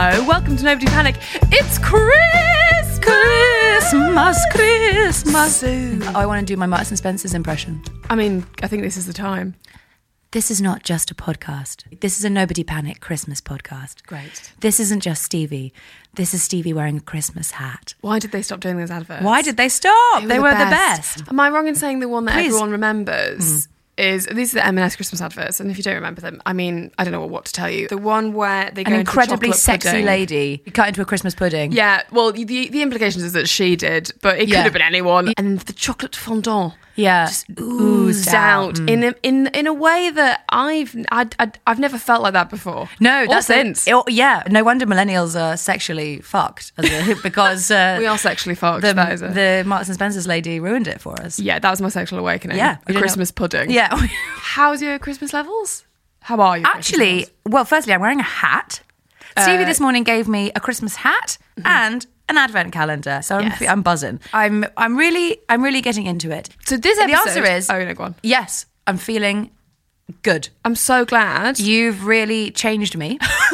Hello, welcome to Nobody Panic. It's Chris! Christmas, Christmas. I want to do my Marks and Spencer's impression. I mean, I think this is the time. This is not just a podcast. This is a Nobody Panic Christmas podcast. Great. This isn't just Stevie. This is Stevie wearing a Christmas hat. Why did they stop doing those adverts? Why did they stop? They were, the best. Am I wrong in saying the one that Please. everyone remembers? Hmm. Is these are the M&S Christmas adverts? And if you don't remember them, I mean, I don't know what to tell you. The one where they go An into incredibly sexy pudding. lady cut into a Christmas pudding. Yeah, well, the the implications is that she did, but it could have been anyone. And the chocolate fondant Yeah. just oozed out mm. in a, in in a way that I've I'd, I'd, I've never felt like that before. No, Or that's since. it. Yeah, no wonder millennials are sexually fucked as a, because uh, we are sexually fucked. the, that is it. the Marks and Spencer's lady ruined it for us. yeah, that was my sexual awakening. Yeah, a Christmas know- pudding. Yeah. How's your Christmas levels? How are you? Actually, well, firstly, I'm wearing a hat. Stevie uh, this morning gave me a Christmas hat mm-hmm. and an advent calendar, so I'm, Yes. I'm buzzing. I'm I'm really I'm really getting into it. So this the episode- answer is Oh, no, go on. Yes, I'm feeling good. I'm so glad. You've really changed me,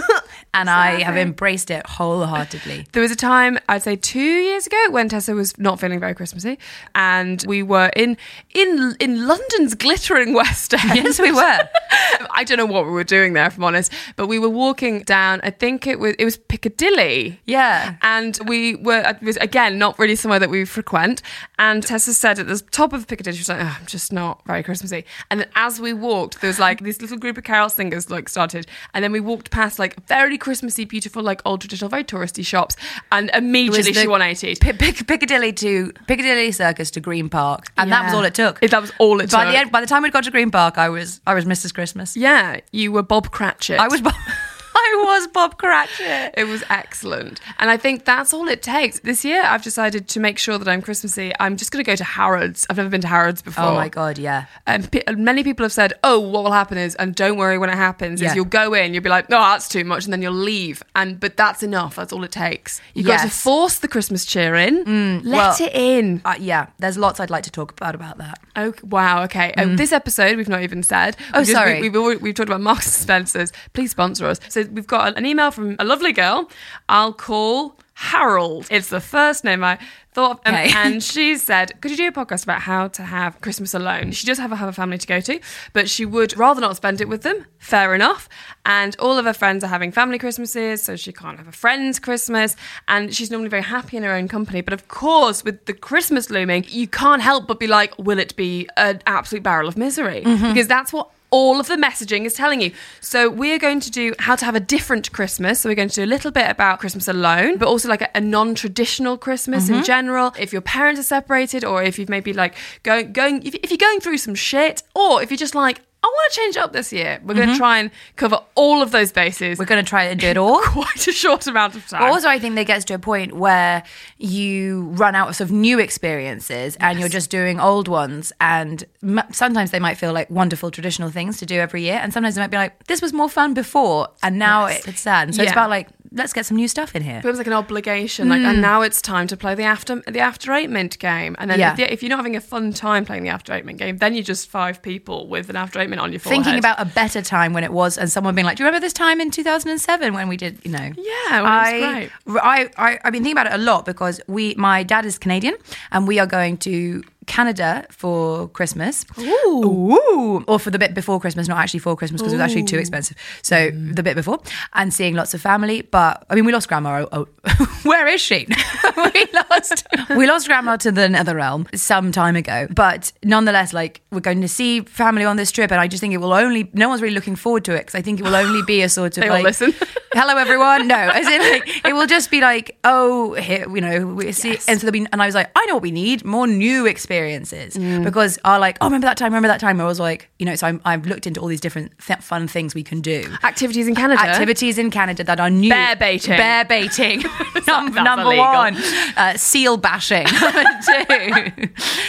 and I have embraced it wholeheartedly. There was a time, I'd say two years ago, when Tessa was not feeling very Christmassy, and we were in in in London's glittering West End. Yes, we were. I don't know what we were doing there, if I'm honest, but we were walking down. I think it was it was Piccadilly. Yeah. and we were was again not really somewhere that we frequent. And Tessa said at the top of Piccadilly, she was like, "Oh, "I'm just not very Christmassy." And then as we walked, there was like this little group of carol singers like started, and then we walked past like very Christmassy, beautiful, like old traditional, very touristy shops, and immediately she 180'd. Pic- Pic- Piccadilly to Piccadilly Circus to Green Park, and that was all it took. That was all it by took. The end, by the time we'd got to Green Park, I was I was Mrs. Christmas. yeah, you were Bob Cratchit. I was Bob, was Bob Cratchit. It was excellent. And I think that's all it takes. This year, I've decided to make sure that I'm Christmassy. I'm just going to go to Harrods. I've never been to Harrods before. Oh my god, yeah. And pe- many people have said, oh, what will happen is, and don't worry when it happens, Yeah. is you'll go in, you'll be like, no, that's too much, and then you'll leave. And But that's enough. That's all it takes. You've got to force the Christmas cheer in. Let well- it in. Uh, yeah, there's lots I'd like to talk about about that. Okay, wow. Okay. Um, this episode we've not even said. Mm. Oh, We've just- sorry. We, have we've talked about Marks and Spencers. Please sponsor us. So we've got an email from a lovely girl. I'll call Harold. It's the first name I thought of. Um, Okay. and she said, "Could you do a podcast about how to have Christmas alone?" She does have a, have a family to go to, but she would rather not spend it with them. Fair enough. And all of her friends are having family Christmases, so she can't have a friend's Christmas. And she's normally very happy in her own company. But of course, with the Christmas looming, you can't help but be like, "Will it be an absolute barrel of misery?" Because that's what all of the messaging is telling you. So we're going to do how to have a different Christmas. So we're going to do a little bit about Christmas alone, but also like a, a non-traditional Christmas in mm-hmm. general. If your parents are separated, or if you've maybe like going going if, if you're going through some shit, or if you're just like. I want to change up this year. We're going to mm-hmm. try and cover all of those bases. We're going to try and do it all. quite a short amount of time. But also, I think there gets to a point where you run out of sort of new experiences and you're just doing old ones. And m- sometimes they might feel like wonderful traditional things to do every year. And sometimes they might be like, this was more fun before. And now Yes. it- it's sad. And so it's Yeah. about like let's get some new stuff in here. feels like an obligation. Like, and hmm. now it's time to play the after the after eight mint game. And then Yeah. if, the- if you're not having a fun time playing the after eight mint game, then you're just five people with an after eight mint on your forehead. Thinking about a better time when it was, and someone being like, "Do you remember this time in 2007 when we did?" You know, Yeah, well, it was I, I, I, I've been thinking about it a lot because we, my dad is Canadian, and we are going to Canada for Christmas. Ooh. Or for the bit before Christmas, not actually for Christmas because it was actually too expensive. So the bit before, and seeing lots of family. But I mean, we lost grandma. Oh, oh. where is she? we lost we lost grandma to the nether realm some time ago. But nonetheless, like we're going to see family on this trip, and I just think it will only. No one's really looking forward to it because I think it will only be a sort of They like, listen. hello everyone. No, as in like it will just be like, oh, here, you know, we see, and so there'll be, and I was like, I know what we need more new experiences Mm. because are like, oh, remember that time, remember that time. I was like, you know, so I'm, I've looked into all these different th- fun things we can do. activities in Canada. Activities in Canada that are new. Bear baiting. Bear baiting. Num- number illegal. one. Uh, seal bashing. Number two.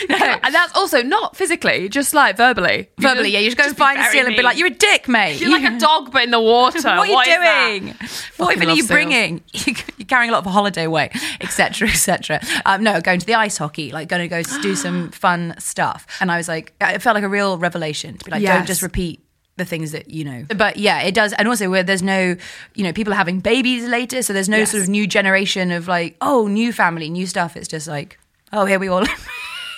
No. And that's also not physically, just like verbally. You Verbally, yeah, you just go and find a seal and be like, you're a dick, mate. You're like a dog, but in the water. what are you What that? doing? What even are you seals. bringing? You're carrying a lot of holiday weight, etc., etc. Um, no, going to the ice hockey, like going to go do some fun stuff. And I was like, it felt like a real revelation to be like, don't just repeat the things that you know. But yeah, it does. And also, where there's no, you know, people are having babies later, so there's no Yes. sort of new generation of like, oh, new family, new stuff. It's just like, oh, here we all.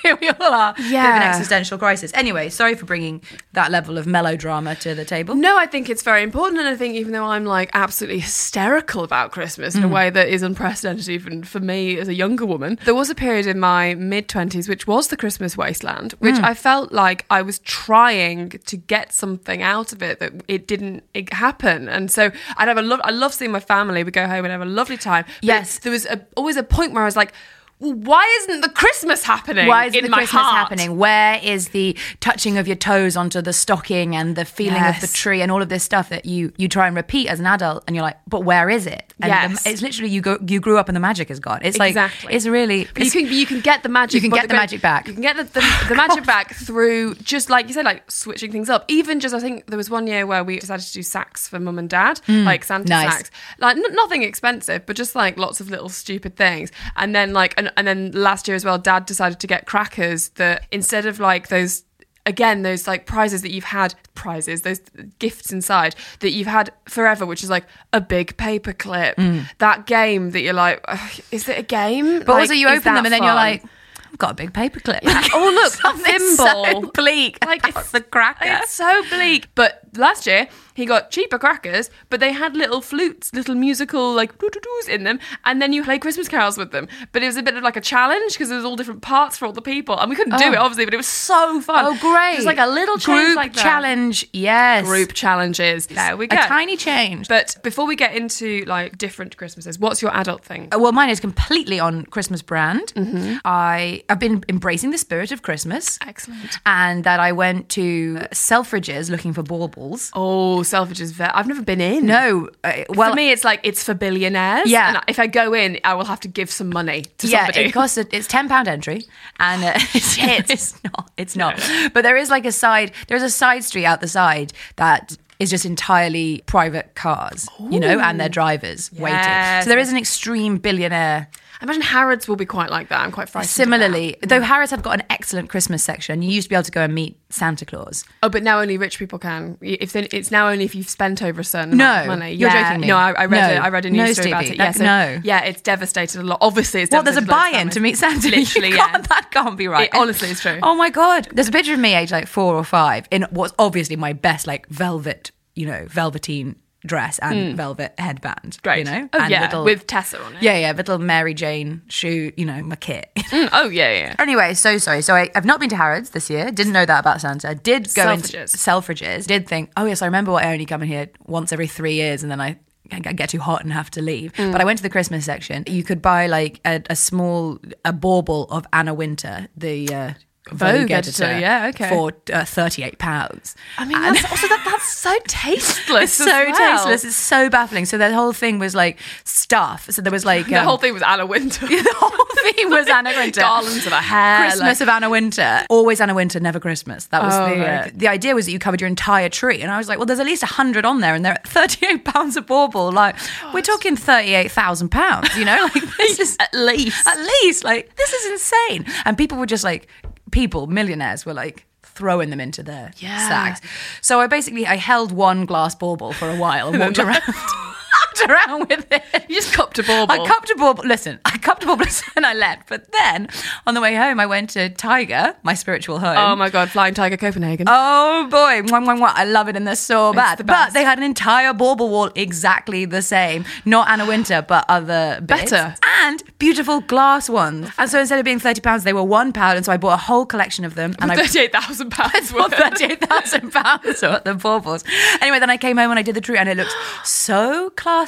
Here we all are. Of an existential crisis. Anyway, sorry for bringing that level of melodrama to the table. No, I think it's very important. And I think even though I'm like absolutely hysterical about Christmas Mm. in a way that is unprecedented even for me as a younger woman, there was a period in my mid 20s, which was the Christmas wasteland, which Mm. I felt like I was trying to get something out of it that it didn't it happen. And so I'd have a love, I love seeing my family. We go home and have a lovely time. But Yes. There was a, always a point where I was like, well, why isn't the Christmas happening? Why is in the Christmas heart? happening? Where is the touching of your toes onto the stocking and the feeling of the tree and all of this stuff that you you try and repeat as an adult and you're like, but where is it? And Yes. the, it's literally you go you grew up and the magic is gone. It's like Exactly. it's really you can you can get the magic. You can get the the magic back. You can get the, the, the magic back through just like you said, like switching things up. Even just I think there was one year where we decided to do sacks for mum and dad, like Santa Mm. nice. sacks, like n- nothing expensive, but just like lots of little stupid things. And then like and, and then last year as well, dad decided to get crackers that instead of like those. Again, those like prizes that you've had, prizes, those gifts inside that you've had forever, which is like a big paper clip. That game that you're like, is it a game? Mm. but Like, also you open them and then you're like, I've got a big paperclip. oh look, a Something so thimble. bleak. Like it's the cracker. It's so bleak. But last year he got cheaper crackers, but they had little flutes, little musical like doo-doo-doos in them, and then you play Christmas carols with them. But it was a bit of like a challenge because there was all different parts for all the people, and we couldn't do Oh. it obviously, but it was so fun. Oh, great! Just like a little change group like that. challenge. Yes, Group challenges. There we go. A tiny change. But before we get into like different Christmases, what's your adult thing? Uh, Well, mine is completely on Christmas brand. Mm-hmm. I have been embracing the spirit of Christmas. Excellent. And that I went to Selfridges looking for baubles. Oh, Selfridges. I've never been in. No, uh, well, for me, it's like it's for billionaires. Yeah. and if I go in, I will have to give some money to yeah, somebody. it costs a, it's ten pound entry, and uh, it's, it's not. It's not. But there is like a side. There's a side street out the side that is just entirely private cars, you know, and their drivers waiting. So there is an extreme billionaire I imagine Harrods will be quite like that. I'm quite frightened. Similarly, though Harrods have got an excellent Christmas section, you used to be able to go and meet Santa Claus. oh, but now only rich people can. If it's now only if you've spent over a certain No, amount of money. you're yeah, joking me. No, I, I read No. it. I read a No, news story about Stevie, it. Yeah, so, no. yeah, it's devastated a lot. Obviously, it's Well, there's a devastated loads of buy-in to meet. Santa. Literally, yeah. that can't be right. It honestly it's true. Oh my god, there's a picture of me age like four or five in what's obviously my best like velvet, you know, velveteen dress and velvet headband. Great. you know, Oh, and yeah, little- with Tessa on it. yeah, yeah, little Mary Jane shoe, you know, my kit. Mm, oh, yeah, yeah. Anyway, so sorry. So I, I've not been to Harrods this year. Didn't know that about Santa. Did go into Selfridges. Selfridges. Did think, oh yes, I remember what I only come in here once every three years, and then I. I get too hot and have to leave. Mm. But I went to the Christmas section. You could buy like a, a small a bauble of Anna Wintour, the uh, Vogue, Vogue editor, editor, yeah, okay. for uh, thirty eight pounds. I mean, that's, also that, that's so tasteless. It's so well. tasteless. It's so baffling. So the whole thing was like stuff. So there was like The um, whole thing was Anna Wintour. the whole thing was Anna Winter. Garlands of her hair. Christmas like- of Anna Wintour. Always Anna Wintour, never Christmas. That was Oh, the uh, the idea was that you covered your entire tree, and I was like, well, there's at least hundred on there, and they're at thirty eight pounds a bauble. Like we're talking thirty eight thousand pounds. You know, like this is At least. at least like this is insane. And people were just like people, millionaires were like throwing them into their Yeah. sacks. So I basically I held one glass bauble for a while and walked around. around with it. You just cupped a bauble. I cupped a bauble. Listen, I cupped a bauble and I left. But then on the way home, I went to Tiger, my spiritual home. Oh my god, Flying Tiger Copenhagen. Oh boy, mwah, mwah, mwah. I love it, and they're so bad. the But they had an entire bauble wall exactly the same. Not Anna Wintour, but other bits. Better. and beautiful glass ones. And so instead of being thirty pounds, they were one pound. And so I bought a whole collection of them. And Thirty-eight thousand pounds worth. thirty-eight thousand pounds worth of baubles. Anyway, then I came home and I did the tree, and it looked so classy.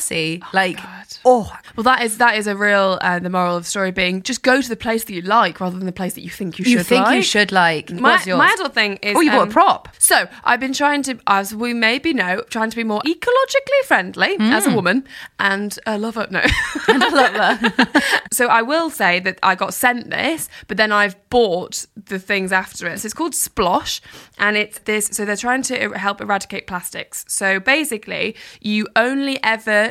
Like, oh, Well, that is that is a real uh, the moral of the story being just go to the place that you like rather than the place that you think you should. you think you like. should like? My, my adult thing is. Oh, you bought a um, prop. So I've been trying to, as we maybe know, trying to be more ecologically friendly as a woman and a lover. No, And a lover. so I will say that I got sent this, but then I've bought the things after it. So it's called Splosh, and it's this. So they're trying to er- help eradicate plastics. So basically, you only ever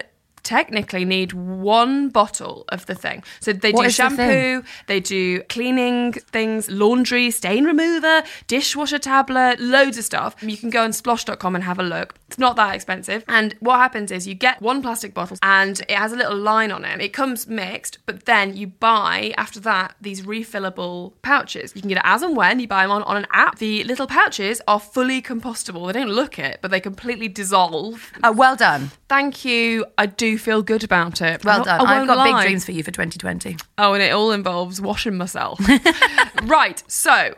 technically need one bottle of the thing. So they What do is the shampoo, they do cleaning things, laundry, stain remover, dishwasher tablet, loads of stuff. You can go on splosh.com and have a look. It's not that expensive. And what happens is you get one plastic bottle and it has a little line on it. It comes mixed, but then you buy after that these refillable pouches. You can get it as and when you buy them on, on an app. The little pouches are fully compostable. They don't look it, but they completely dissolve. Uh, well done. Thank you. I do feel good about it. Well I- done. I I've got lie. big dreams for you for 2020. Oh, and it all involves washing myself. right, so.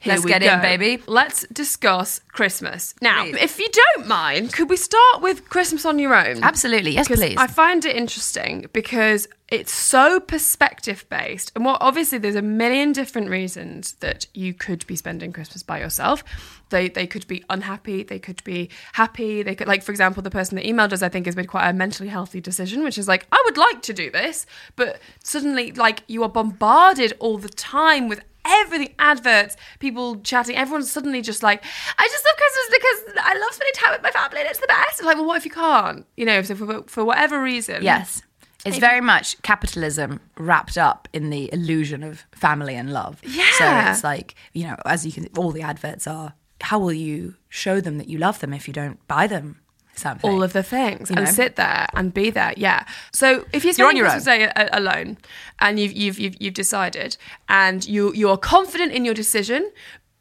Here Let's get in, baby. Let's discuss Christmas. Now, Please. if you don't mind, could we start with Christmas on your own? Absolutely. yes, please. I find it interesting because it's so perspective based. And what obviously there's a million different reasons that you could be spending Christmas by yourself. They they could be unhappy, they could be happy, they could like for example, the person that emailed us I think has made quite a mentally healthy decision, which is like, I would like to do this, but suddenly like you are bombarded all the time with everything adverts people chatting everyone's suddenly just like i just love christmas because i love spending time with my family and it's the best it's like well what if you can't you know so for, for whatever reason Yes. It's very much capitalism wrapped up in the illusion of family and love. Yeah. So it's like, you know, as you can, all the adverts are, how will you show them that you love them if you don't buy them something? all of the things You and know? sit there and be there. Yeah. So if you're, You're on your Day alone and you've, you've you've you've decided and you you are confident in your decision,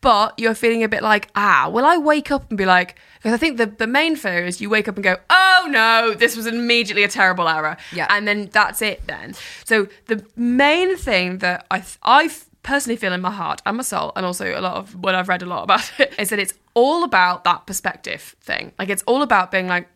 but you're feeling a bit like ah, will I wake up and be like? Because I think the the main fear is you wake up and go, oh no, this was immediately a terrible error. Yeah. And then that's it. Then. So the main thing that I I personally feel in my heart and my soul, and also a lot of what I've read a lot about it, is that it's all about that perspective thing. Like it's all about being like.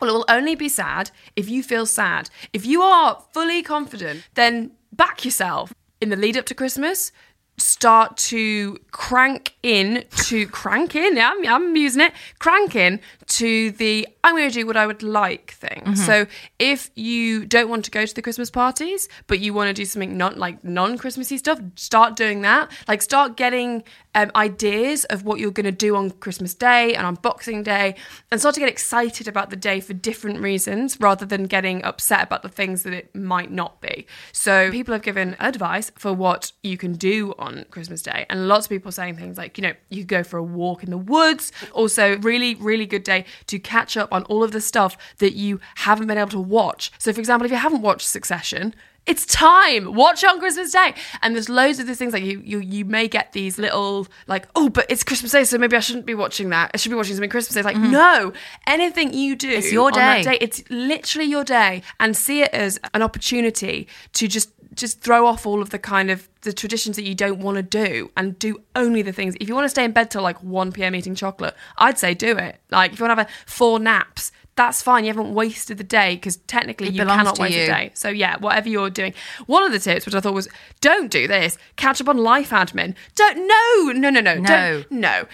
Well, it will only be sad if you feel sad. If you are fully confident, then back yourself. In the lead up to Christmas, start to crank in to crank in. Yeah, I'm, I'm using it. Crank in to the I'm going to do what I would like thing. So if you don't want to go to the Christmas parties, but you want to do something not like non Christmassy stuff, start doing that. Like start getting um, ideas of what you're going to do on Christmas Day and on Boxing Day, and start to get excited about the day for different reasons rather than getting upset about the things that it might not be. So people have given advice for what you can do on Christmas Day, and lots of people are saying things like, you know, you go for a walk in the woods. Also, really, really good day to catch up on all of the stuff that you haven't been able to watch. So, for example, if you haven't watched Succession, it's time. Watch on Christmas Day. And there's loads of these things like you you you may get these little like, oh, but it's Christmas Day, so maybe I shouldn't be watching that. I should be watching something Christmas Day. It's like, no. Anything you do Mm-hmm. It's your day. day, it's literally your day. And see it as an opportunity to just just throw off all of the kind of the traditions that you don't want to do and do only the things. If you want to stay in bed till like 1 p.m eating chocolate i'd say do it. Like if you want to have a, four naps that's fine. You haven't wasted the day because technically It you cannot waste you. a day. So yeah, whatever you're doing. One of the tips, which I thought was, don't do this. Catch up on life admin. Don't no no no no No. don't no.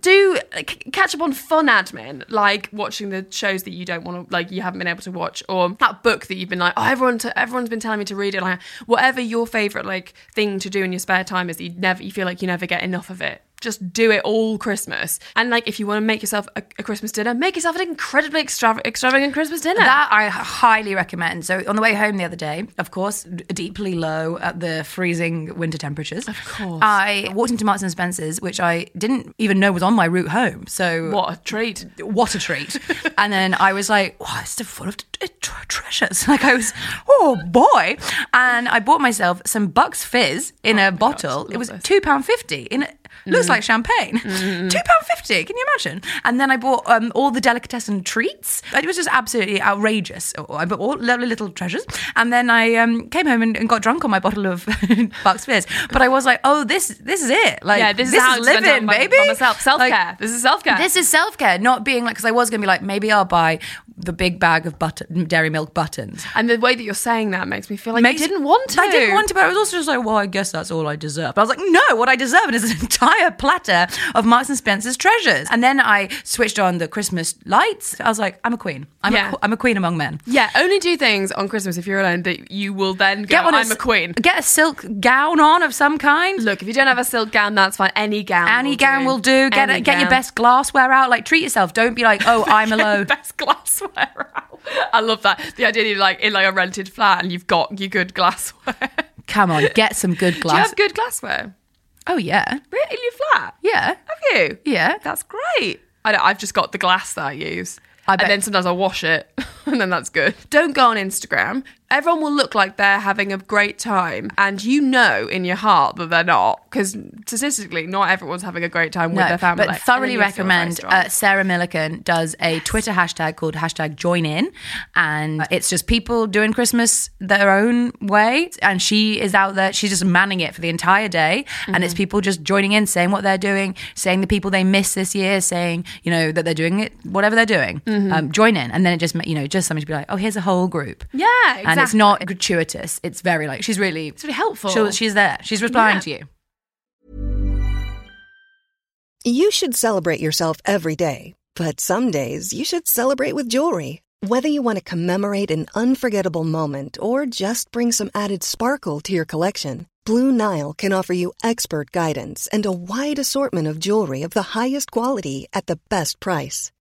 Do c- catch up on fun admin, like watching the shows that you don't want to like you haven't been able to watch, or that book that you've been like, oh everyone everyone's been telling me to read it. Like whatever your favorite like thing to do in your spare time is, you never you feel like you never get enough of it. Just do it all Christmas. And like, if you want to make yourself a, a Christmas dinner, make yourself an incredibly extrav- extravagant Christmas dinner. That I highly recommend. So on the way home the other day, of course, deeply low at the freezing winter temperatures. Of course. I walked into Marks and Spencers, which I didn't even know was on my route home. So what a treat. what a treat. and then I was like, wow, it's so full of t- t- treasures. Like I was, oh boy. And I bought myself some Bucks Fizz in oh a bottle. it was love £2.50 in a, looks like champagne. £2.50, can you imagine? And then I bought um, all the delicatessen treats. It was just absolutely outrageous. Oh, I bought all lovely little treasures. And then I um, came home and, and got drunk on my bottle of Bucks Fizz. But I was like, oh, this this is it. Like, Yeah, this, is how to living, by, baby. by myself. Self care. Like, this is self care. this is self care, not being like because I was going to be like maybe I'll buy the big bag of butter, dairy milk buttons. and the way that you're saying that makes me feel like Makes- you didn't want to. I didn't want to, but I was also just like, well, I guess that's all I deserve. But I was like, no, what I deserve is an entire platter of Marks and Spencer's treasures. And then I switched on the Christmas lights. I was like, I'm a queen. I'm, Yeah. a, I'm a queen among men. Yeah, only do things on Christmas if you're alone that you will then go, one of I'm a s- queen. Get a silk gown on of some kind. Look, if you don't have a silk gown, that's fine. Any gown. Any will gown do. will do. Get a, get your best glassware out. Like treat yourself. Don't be like, oh, I'm alone. best glassware out. I love that. The idea that you're like in like a rented flat and you've got your good glassware. Come on, get some good Do you glass. have good glassware? oh yeah, Really, in your flat? yeah. Have you? Yeah. That's great. I don't, I've just got the glass that I use. I bet- And then sometimes I wash it, and then that's good. Don't go on Instagram. Everyone will look like they're having a great time, and you know in your heart that they're not, because statistically, not everyone's having a great time with their family. But thoroughly then you'll feel very recommend uh, Sarah Millican does a Twitter hashtag called hashtag join in. And it's just people doing Christmas their own way. And she is out there, she's just manning it for the entire day. And Mm-hmm. it's people just joining in, saying what they're doing, saying the people they miss this year, saying, you know, that they're doing it, whatever they're doing. Mm-hmm. Um, join in. And then it just, you know, just something to be like, oh, here's a whole group. Yeah, And it's not gratuitous. It's very like, she's really, It's really helpful. she'll- she's there. She's replying Yeah. to you. You should celebrate yourself every day, but some days you should celebrate with jewelry. Whether you want to commemorate an unforgettable moment or just bring some added sparkle to your collection, Blue Nile can offer you expert guidance and a wide assortment of jewelry of the highest quality at the best price.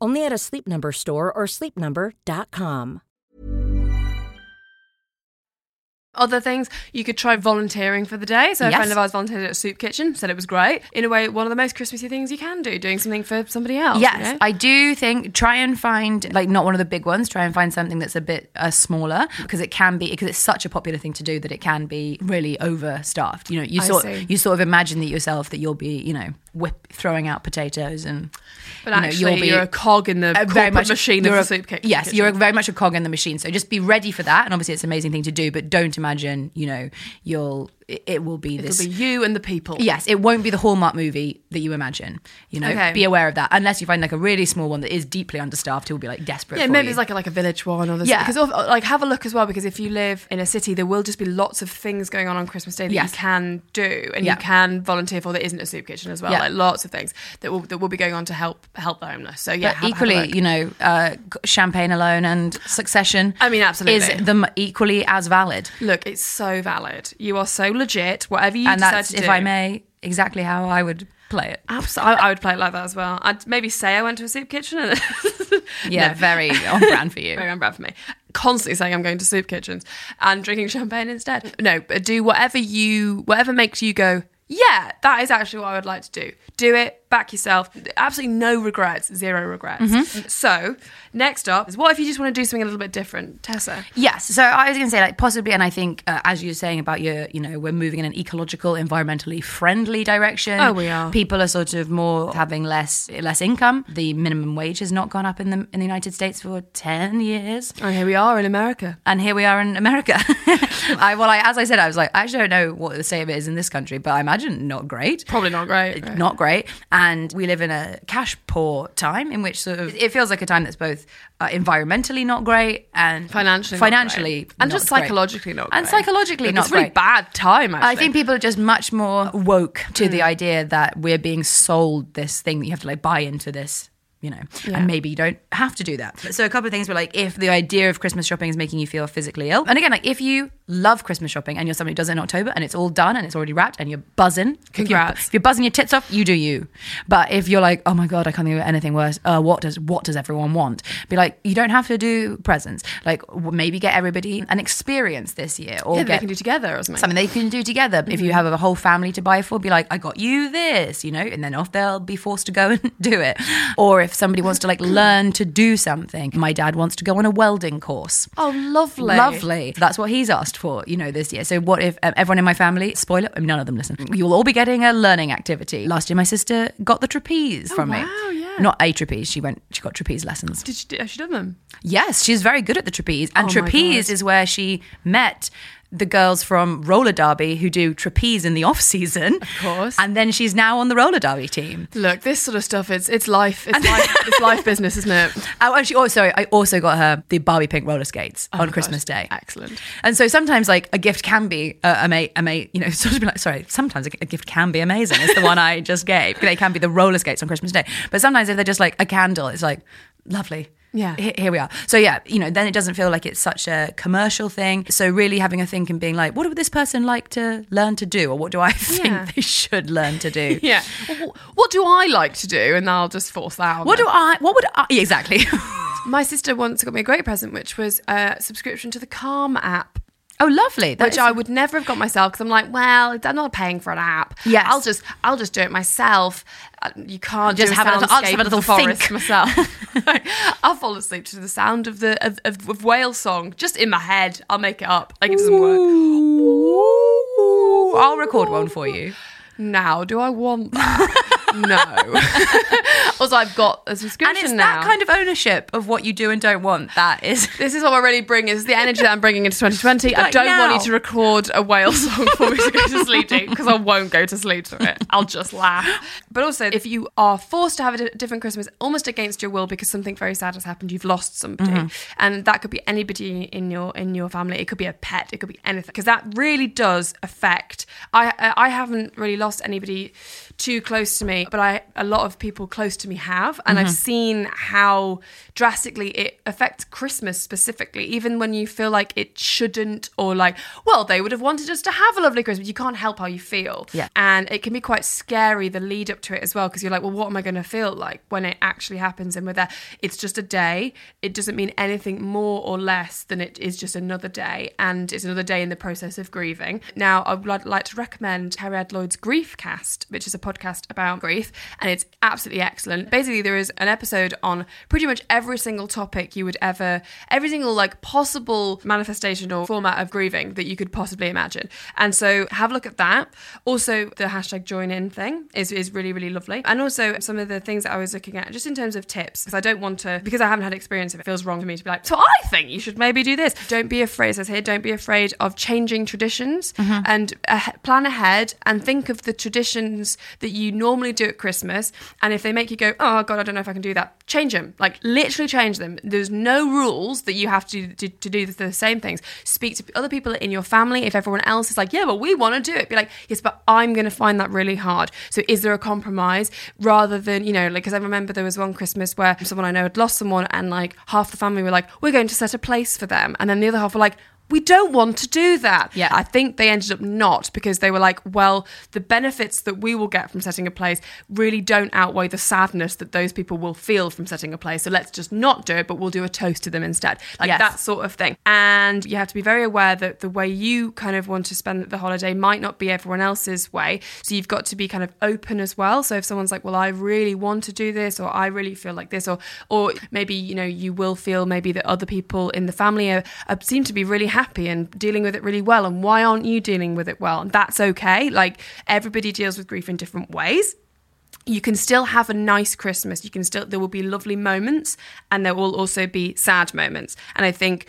Only at a Sleep Number store or sleepnumber.com. Other things, you could try volunteering for the day. So a Yes. friend of ours volunteered at a soup kitchen, said it was great. In a way, one of the most Christmassy things you can do, doing something for somebody else. Yes, you know? I do think try and find like not one of the big ones. Try and find something that's a bit uh, smaller because it can be because it's such a popular thing to do that it can be really overstaffed. You know, you I sort see. you sort of imagine that yourself that you'll be you know whip throwing out potatoes and But you know, actually, you'll be you're a cog in the corporate machine of you're the soup kitchen. Yes, you're a, very much a cog in the machine. So just be ready for that. And obviously, it's an amazing thing to do. But don't imagine, you know, you'll it, will be It'll this. be you and the people. Yes, it won't be the Hallmark movie that you imagine. You know, Okay. be aware of that. Unless you find like a really small one that is deeply understaffed, it will be like desperate. Yeah, maybe you. it's like a, like a village one or the Yeah. because like have a look as well because if you live in a city there will just be lots of things going on on Christmas Day that Yes. you can do and Yeah. you can volunteer for. There isn't a soup kitchen as well, Yeah. like lots of things that will that will be going on to help help the homeless. So yeah, have- have equally, look. you know, uh, Champagne Alone and Succession. I mean, absolutely. is them equally as valid. look, it's so valid. You are so legit. Whatever you and decide that's, to do. if. I may, exactly how I would play it. Absolutely, I, I would play it like that as well. I'd maybe say I went to a soup kitchen. And Yeah, No. very on brand for you. very on brand for me. Constantly saying I'm going to soup kitchens and drinking champagne instead. No, but do whatever you, whatever makes you go. Yeah, that is actually what I would like to do. Do it, back yourself. Absolutely no regrets, zero regrets. Mm-hmm. So, next up is what if you just want to do something a little bit different, Tessa? Yes. So I was going to say, like, possibly, and I think, uh, as you were saying about your, you know, we're moving in an ecological, environmentally friendly direction. Oh, we are. People are sort of more having less less income. The minimum wage has not gone up in the in the United States for ten years. And here we are in America. And here we are in America. I well, I, as I said, I was like, I actually don't know what the state of it is in this country, but I imagine not great. Probably not great. Not great. And we live in a cash poor time in which sort of it feels like a time that's both uh, environmentally not great and Financially, not financially, great. and not just great. psychologically not, and psychologically not It's a really great. bad time. Actually, I think people are just much more woke to Mm. the idea that we're being sold this thing that you have to like buy into this, you know, Yeah. and maybe you don't have to do that. So a couple of things were like if the idea of Christmas shopping is making you feel physically ill, and again, like if you love Christmas shopping and you're somebody who does it in October and it's all done and it's already wrapped and you're buzzing, if you're- Congrats. If you're, buzzing your tits off, you do you. But if you're like, oh my god, I can't think of anything worse. Uh, what does what does everyone want? Be like, you don't have to do presents. Like maybe get everybody an experience this year, or yeah, they get can do together or something. something they can do together. If you have a whole family to buy for, be like, I got you this, you know, and then off they'll be forced to go and do it. Or if somebody wants to like learn to do something, my dad wants to go on a welding course. Oh, lovely. Lovely. That's what he's asked for, you know, this year. So what if um, everyone in my family, spoiler, I mean, none of them listen, you'll all be getting a learning activity. Last year, my sister got the trapeze from me. wow, yeah. Not a trapeze. She went, she got trapeze lessons. Did she, has she done them? Yes, she's very good at the trapeze. And Oh trapeze is where she met the girls from roller derby who do trapeze in the off season. Of course. And then she's now on the roller derby team. Look, this sort of stuff, it's it's life. It's life, it's life business, isn't it? Oh, and she also, I also got her the Barbie pink roller skates Oh on Christmas gosh, Day. excellent. And so sometimes, like a gift can be uh, ama- ama- you know, sort of be like, sorry, sometimes a, a gift can be amazing. It's the one I just gave. They can be the roller skates on Christmas Day. But sometimes if they're just like a candle, it's like lovely. Yeah. He- Here we are. So yeah, you know, then it doesn't feel like it's such a commercial thing. So really having a think and being like, what would this person like to learn to do, or what do I think Yeah. they should learn to do? Yeah. What do I like to do? And I'll just force that on What them. do I? What would I? yeah, Exactly. My sister once got me a great present, which was a subscription to the Calm app. Oh, lovely. That which is- I would never have got myself because I'm like, well, I'm not paying for an app. Yes. I'll just, I'll just do it myself. Uh, You can't Just have a little- I'll just have a little forest think. myself. I'll fall asleep to the sound of the of, of, of whale song just in my head. I'll make it up. Like it doesn't work. Ooh, I'll record one for you. Now, do I want that? no. also, I've got a subscription And it's now. that kind of ownership of what you do and don't want that is. This is what we're really bringing. This is the energy that I'm bringing into 2020. I don't want you to record a whale song for me to go to sleep to because I won't go to sleep to it. I'll just laugh. But also, if you are forced to have a different Christmas, almost against your will, because something very sad has happened, you've lost somebody, Mm-hmm. and that could be anybody in your in your family. It could be a pet. It could be anything, because that really does affect. I I haven't really lost anybody too close to me, but I a lot of people close to me have, and Mm-hmm. I've seen how drastically it affects Christmas specifically, even when you feel like it shouldn't, or like, well, they would have wanted us to have a lovely Christmas. You can't help how you feel, Yeah. and it can be quite scary the lead up to it as well, because you're like, well, what am I going to feel like when it actually happens? And we're there. It's just a day. It doesn't mean anything more or less than it is just another day, and it's another day in the process of grieving. Now, I would like to recommend Cariad Lloyd's Grief Cast, which is a podcast about grief, and it's absolutely excellent. Basically, there is an episode on pretty much every single topic you would ever, every single like possible manifestation or format of grieving that you could possibly imagine. And so have a look at that. Also, the hashtag join in thing is, is really, really lovely. And also some of the things that I was looking at just in terms of tips, because I don't want to, because I haven't had experience of it, feels wrong for me to be like, so I think you should maybe do this. Don't be afraid, it says here, don't be afraid of changing traditions and uh, plan ahead and think of the traditions that you normally do at Christmas. And if they make you go, oh God, I don't know if I can do that, change them. Like literally change them. There's no rules that you have to, to, to do the same things. Speak to other people in your family. If everyone else is like, yeah, well, we want to do it, be like, yes, but I'm going to find that really hard. So is there a compromise rather than, you know, like, because I remember there was one Christmas where someone I know had lost someone and like half the family were like, we're going to set a place for them. And then the other half were like, we don't want to do that. Yeah. I think they ended up not because they were like, well, the benefits that we will get from setting a place really don't outweigh the sadness that those people will feel from setting a place. So let's just not do it, but we'll do a toast to them instead. Like Yes. that sort of thing. And you have to be very aware that the way you kind of want to spend the holiday might not be everyone else's way. So you've got to be kind of open as well. So if someone's like, well, I really want to do this, or I really feel like this, or or maybe, you know, you will feel maybe that other people in the family are, are seem to be really happy and dealing with it really well. And why aren't you dealing with it well? And that's okay. Like everybody deals with grief in different ways you can still have a nice Christmas. You can still, there will be lovely moments and there will also be sad moments. And I think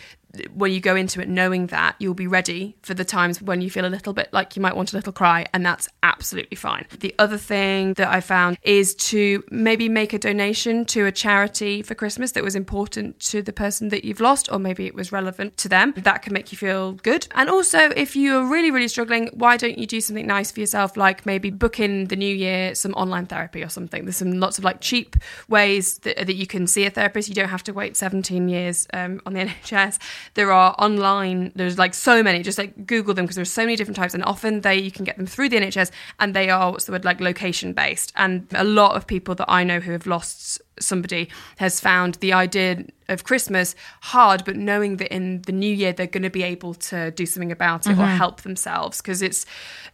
when you go into it knowing that, you'll be ready for the times when you feel a little bit like you might want a little cry, and that's absolutely fine. The other thing that I found is to maybe make a donation to a charity for Christmas that was important to the person that you've lost, or maybe it was relevant to them. That can make you feel good. And also, if you're really, really struggling, why don't you do something nice for yourself, like maybe book in the new year some online therapy or something? There's some lots of like cheap ways that, that you can see a therapist. You don't have to wait 17 years um, on the NHS. There are online, there's like so many, just like Google them because there's so many different types. And often they, you can get them through the NHS and they are, what's the word, like location based. And a lot of people that I know who have lost somebody has found the idea of Christmas hard, but knowing that in the new year they're going to be able to do something about it or mm-hmm. help themselves because it's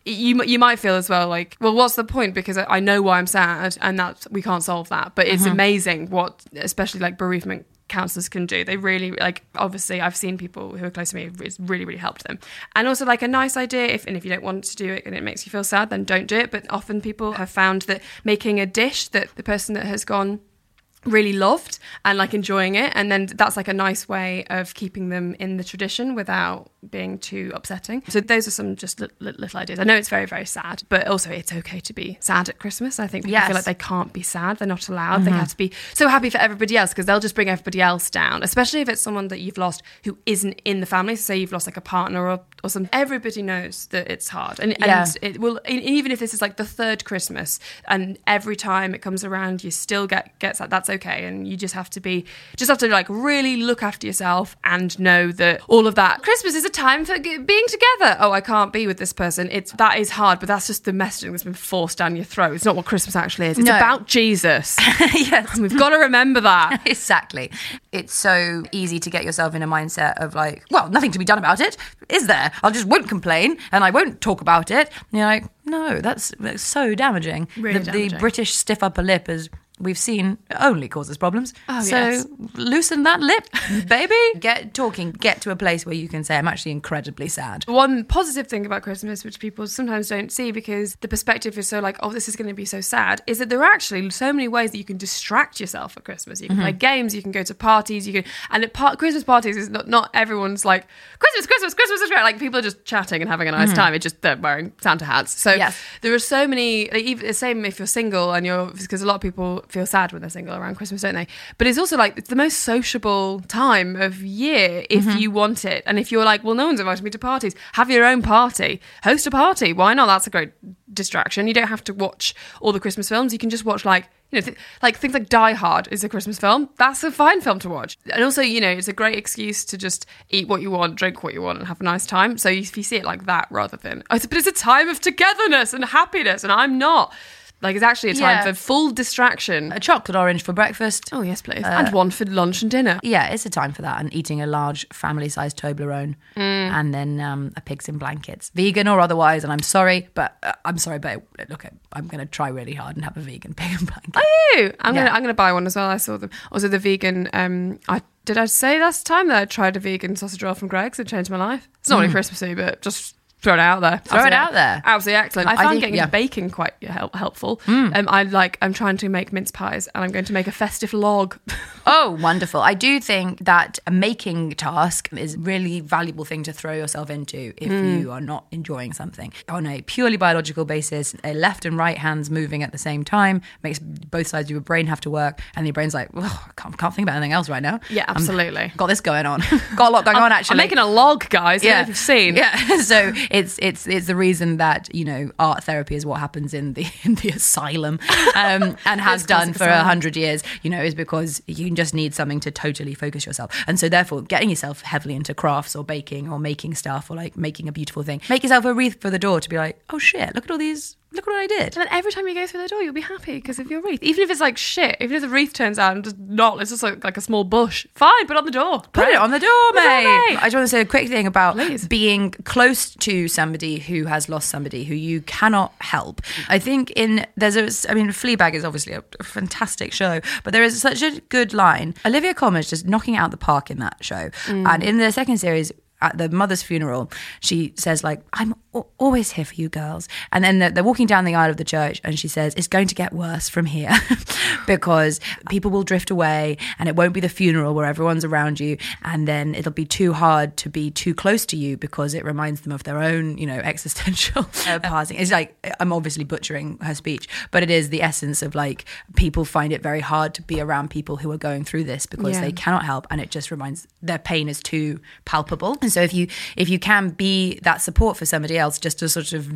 you you might feel as well like well what's the point because I I know why I'm sad and that we can't solve that but it's mm-hmm. amazing what especially like bereavement counselors can do. They really like obviously i've seen people who are close to me it's really really helped them. And also like a nice idea if and if you don't want to do it and it makes you feel sad then don't do it. But often people have found that making a dish that the person that has gone really loved and like enjoying it. And then that's like a nice way of keeping them in the tradition without being too upsetting. So those are some just li- li- little ideas. I know it's very very sad but also it's okay to be sad at christmas. I think people Yes. feel like they can't be sad. They're not allowed. They mm-hmm. have to be so happy for everybody else because they'll just bring everybody else down especially if it's someone that you've lost who isn't in the family. So say you've lost like a partner or, or some everybody knows that it's hard. And, Yeah. and it will even if this is like the third christmas and every time it comes around you still get gets that that's okay and you just have to be just have to like really look after yourself and know that all of that christmas is a time for g- being together oh i can't be with this person it's that is hard but that's just the messaging that's been forced down your throat it's not what christmas actually is it's No. about jesus yes. we've got to remember that exactly. It's so easy to get yourself in a mindset of like, well, nothing to be done about it, is there? I just won't complain and I won't talk about it. And you're like, no, that's, that's so damaging. Really the, damaging. the British stiff upper lip is. We've seen only causes problems. Oh, so yes. loosen that lip, baby. Get talking. Get to a place where you can say, "I'm actually incredibly sad." One positive thing about Christmas, which people sometimes don't see because the perspective is so like, oh, this is going to be so sad, is that there are actually so many ways that you can distract yourself at Christmas. You can mm-hmm. play games, you can go to parties, you can, and at par- Christmas parties is not not everyone's like Christmas, Christmas, Christmas is great. Like people are just chatting and having a nice mm-hmm. time. It's just they're wearing Santa hats. So Yes. there are so many. Like, even the same if you're single and you're because a lot of people feel sad when they're single around Christmas, don't they? But it's also like it's the most sociable time of year if mm-hmm. you want it, and if you're like, well, no one's invited me to parties, have your own party, host a party. Why not? That's a great distraction. You don't have to watch all the Christmas films. You can just watch like. You know, th- like things like Die Hard is a Christmas film. That's a fine film to watch, and also, you know, it's a great excuse to just eat what you want, drink what you want, and have a nice time. So if you see it like that, rather than, but it's a time of togetherness and happiness, and I'm not Like it's actually a time Yeah. for full distraction. A chocolate orange for breakfast. Oh yes, please, and one for lunch and dinner. Yeah, it's a time for that, and eating a large family-sized Toblerone, Mm. and then um, a pigs in blankets, vegan or otherwise. And I'm sorry, but uh, I'm sorry, but look, I'm going to try really hard and have a vegan pig in blanket. Ew. I'm Yeah. gonna I'm gonna buy one as well. I saw them. Also, the vegan. Um, I did I say last time that I tried a vegan sausage roll from Greggs. It changed my life. It's not really Christmassy, but just throw it out there. Throw it out there. Absolutely excellent. I I found think- getting yeah. baking quite help, helpful. Mm. Um, I like. I'm trying to make mince pies, and I'm going to make a festive log. Oh, wonderful. I do think that a making task is a really valuable thing to throw yourself into if Mm. you are not enjoying something. On a purely biological basis, a left and right hands moving at the same time makes both sides of your brain have to work, and your brain's like, oh, I can't, can't think about anything else right now. Yeah, I'm- absolutely. got this going on. got a lot going on, actually. I'm making a log, guys. Yeah, if you've seen. Yeah. so it's it's it's the reason that you know art therapy is what happens in the in the asylum, um, and has done for a hundred years. You know, is because you just need something to totally focus yourself, and so therefore getting yourself heavily into crafts or baking or making stuff or like making a beautiful thing. Make yourself a wreath for the door to be like, oh shit, look at all these. Look what I did. And then every time you go through the door, you'll be happy because of your wreath. Even if it's like shit, even if the wreath turns out and just not, it's just like, like a small bush. Fine, put it on the door. Put it on the door, mate. mate. I just want to say a quick thing about Please. being close to somebody who has lost somebody who you cannot help. I think in there's a, I mean, Fleabag is obviously a, a fantastic show, but there is such a good line. Olivia Colman is just knocking out the park in that show, mm. and in the second series. At the mother's funeral, she says, "Like I'm al- always here for you girls." And then they're, they're walking down the aisle of the church, and she says, "It's going to get worse from here because people will drift away, and it won't be the funeral where everyone's around you, and then it'll be too hard to be too close to you because it reminds them of their own, you know, existential uh, passing." It's like I'm obviously butchering her speech, but it is the essence of like people find it very hard to be around people who are going through this because Yeah. they cannot help, and it just reminds their pain is too palpable. And so if you if you can be that support for somebody else, just to sort of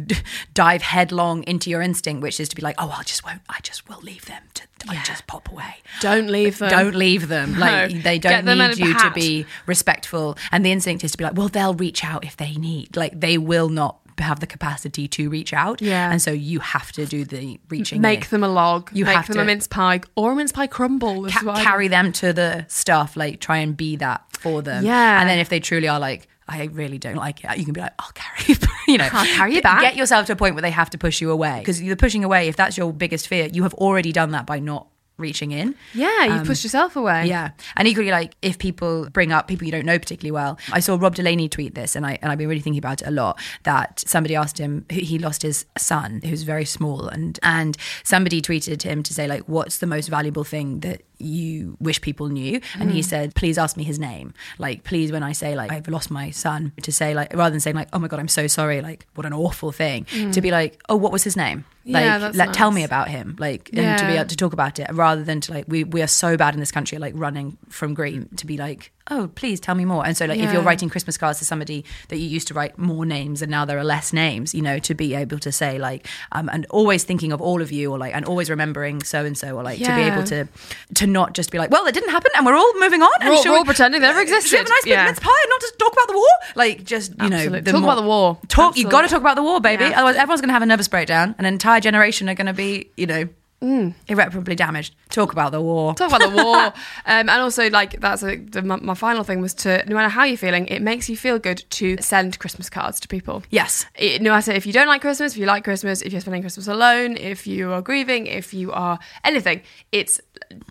dive headlong into your instinct, which is to be like, oh, I just won't, I just will leave them to, I just pop away. Don't leave them. Don't leave them. Like No. they don't need you to be respectful. And the instinct is to be like, well, they'll reach out if they need. Like they will not have the capacity to reach out. Yeah. And so you have to do the reaching. Make in. them a log. You make have them to- a mince pie or a mince pie crumble. Ca- is what I do. carry them to the stuff. Like try and be that for them. Yeah. And then if they truly are like, I really don't like it, you can be like, I'll carry. you. you know, I'll carry you back. Get yourself to a point where they have to push you away because you the pushing away. If that's your biggest fear, you have already done that by not reaching in. Yeah, you've um, pushed yourself away. Yeah, and equally, like if people bring up people you don't know particularly well, I saw Rob Delaney tweet this, and I and I've been really thinking about it a lot. That somebody asked him, he- he lost his son, who's very small, and and somebody tweeted him to say like, what's the most valuable thing that you wish people knew? And he mm. said, please ask me his name. Like, please, when I say like I've lost my son, to say like rather than saying like, oh my god, I'm so sorry, like what an awful thing, mm. to be like, oh, what was his name? Like, Yeah, let tell me about him, like, and to be able to talk about it rather than to like we we are so bad in this country like running from grief to be like oh please tell me more and so like if you're writing christmas cards to somebody that you used to write more names and now there are less names you know to be able to say like um and always thinking of all of you or like and always remembering so and so or like to be able to to not just be like well it didn't happen and we're all moving on and We're all- shall we're we- all pretending they never should have existed. a nice Yeah. mince pie and not just talk about the war like just you Absolutely. know Talk about the war. talk you got to talk about the war baby Yeah. otherwise everyone's going to have a nervous breakdown an entire generation are going to be you know irreparably damaged. Talk about the war. Talk about the war, um, and also like that's a, the, my, my final thing was to no matter how you're feeling, it makes you feel good to send Christmas cards to people. Yes. It, no matter if you don't like Christmas, if you like Christmas, if you're spending Christmas alone, if you are grieving, if you are anything, it's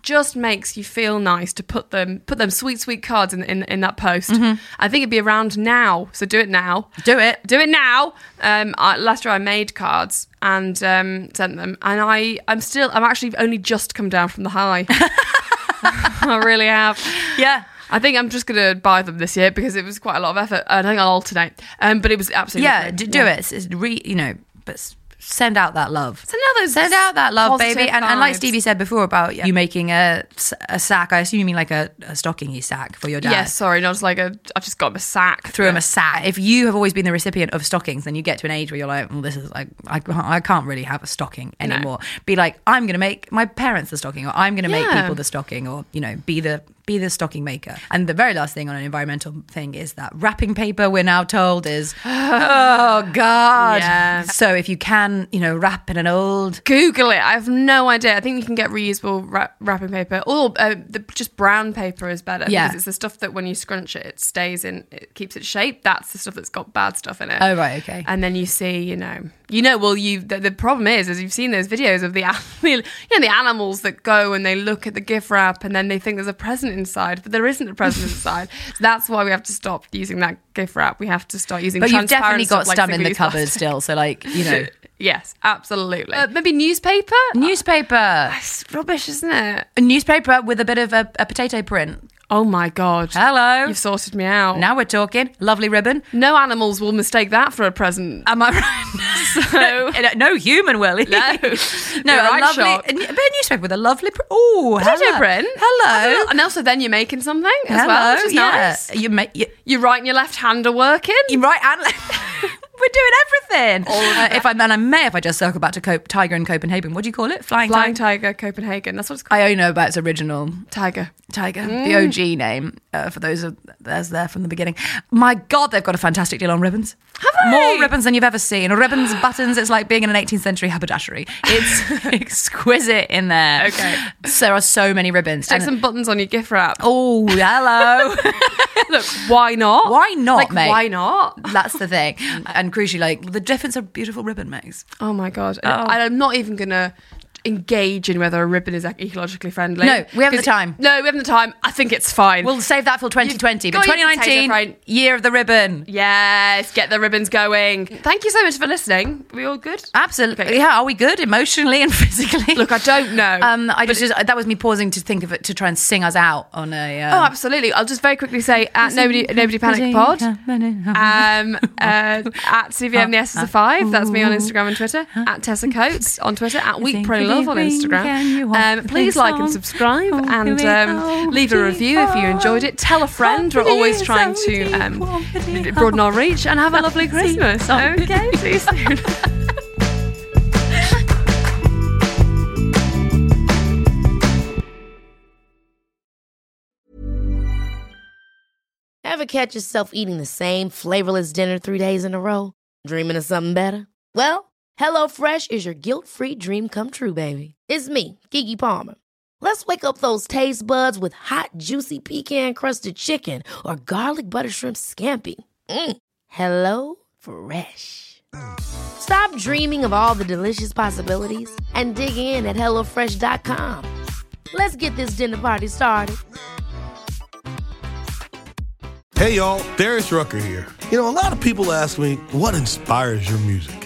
just makes you feel nice to put them put them sweet sweet cards in in, in that post. I think it'd be around now, so do it now. Do it. Do it now. Um, I, last year I made cards and um, sent them, and I I'm still I'm actually only just come down from the high. I really have. Yeah. I think I'm just gonna buy them this year because it was quite a lot of effort. I think I'll alternate. Um, but it was absolutely Yeah, lovely. d- do Yeah. it. It's, it's re, you know, but send out that love. Send out those Send out that love, baby. And, and like. Stevie said before about you making a, a sack, I assume you mean like a, a stockingy sack for your dad. Yes, sorry, not just like a. I've just got him a sack. Threw him a sack. If you have always been the recipient of stockings, then you get to an age where you're like, well, this is like, I, can't- I can't really have a stocking anymore. Be like, I'm going to make my parents the stocking, or I'm going to make people the stocking, or, you know, be the be the stocking maker. And the very last thing on an environmental thing is that wrapping paper, we're now told, is oh god. Yeah. So if you can, you know, wrap in an old Google it. I have no idea. I think you can get reusable wra- wrapping paper, or uh, the, just brown paper is better. Yeah. because it's the stuff that when you scrunch it, it stays in, it keeps its shape. That's the stuff that's got bad stuff in it. Oh, right, okay. And then you see, you know, you know. Well, you the, the problem is, is you've seen those videos of the you know the animals that go and they look at the gift wrap and then they think there's a present inside, but there isn't a present inside. So that's why we have to stop using that gift wrap. We have to start using. But you've definitely got stuff like in the cupboard still. So like, you know, Yes, absolutely. Uh, maybe newspaper. newspaper. It's rubbish, isn't it? A newspaper with a bit of a, a potato print. Oh my god. Hello. You've sorted me out. Now we're talking. Lovely ribbon. no animals will mistake that for a present. Am I right? So- no human will. No. no, a right, lovely Shock. a, a bit of newspaper with a lovely. Pr- oh, hello. print. Hello. Oh, and also then you're making something as Hello. well, which is yeah. nice. You make you, Your right and your left hand are working. you right and left. We're doing everything. Uh, if I then I may, if I just circle back to Cop- Tiger in Copenhagen, what do you call it? Flying, Flying Tiger. Copenhagen. That's what it's called. I only know about its original Tiger. Tiger, Mm. the OG name uh, for those of that's there from the beginning. My God, they've got a fantastic deal on ribbons. Have they? More ribbons than you've ever seen. Ribbons, buttons. It's like being in an 18th century haberdashery. It's exquisite in there. Okay. So there are so many ribbons. Stick And- some buttons on your gift wrap. oh, hello. Look, why not? Why not, Like, mate? why not? That's the thing. And crucially, like the difference of beautiful ribbon makes. Oh my god! Oh. And I'm not even gonna engage in whether a ribbon is ecologically friendly. No, we haven't the time. No, we haven't the time. I think it's fine. We'll save that for 2020. But got your potato 2019, friend. year of the ribbon. yes, get the ribbons going. Thank you so much for listening. we all good? Absolutely. Okay. Yeah, are we good emotionally and physically? Look, I don't know. Um, I just, just that was me pausing to think of it to try and sing us out on a. Um, Oh, absolutely. I'll just very quickly say at nobody nobody panic pod. Um, uh, at CVM the a five. That's me on Instagram and Twitter. At Tessa Coates on Twitter. At Week think Pro of Love on everything, can you Instagram. Um, please like and subscribe and um, leave a review if you you. enjoyed it. Tell a friend. We're always trying to um, broaden our reach and have a lovely Christmas. Okay, see you soon. Ever catch yourself eating the same flavorless dinner three days in a row? Dreaming of something better? Well, HelloFresh is your guilt free dream come true, baby. It's me, Keke Palmer. Let's wake up those taste buds with hot, juicy pecan crusted chicken or garlic butter shrimp scampi. Mm. Hello Fresh. Stop dreaming of all the delicious possibilities and dig in at HelloFresh.com. Let's get this dinner party started. Hey y'all, Darius Rucker here. You know, a lot of people ask me, what inspires your music?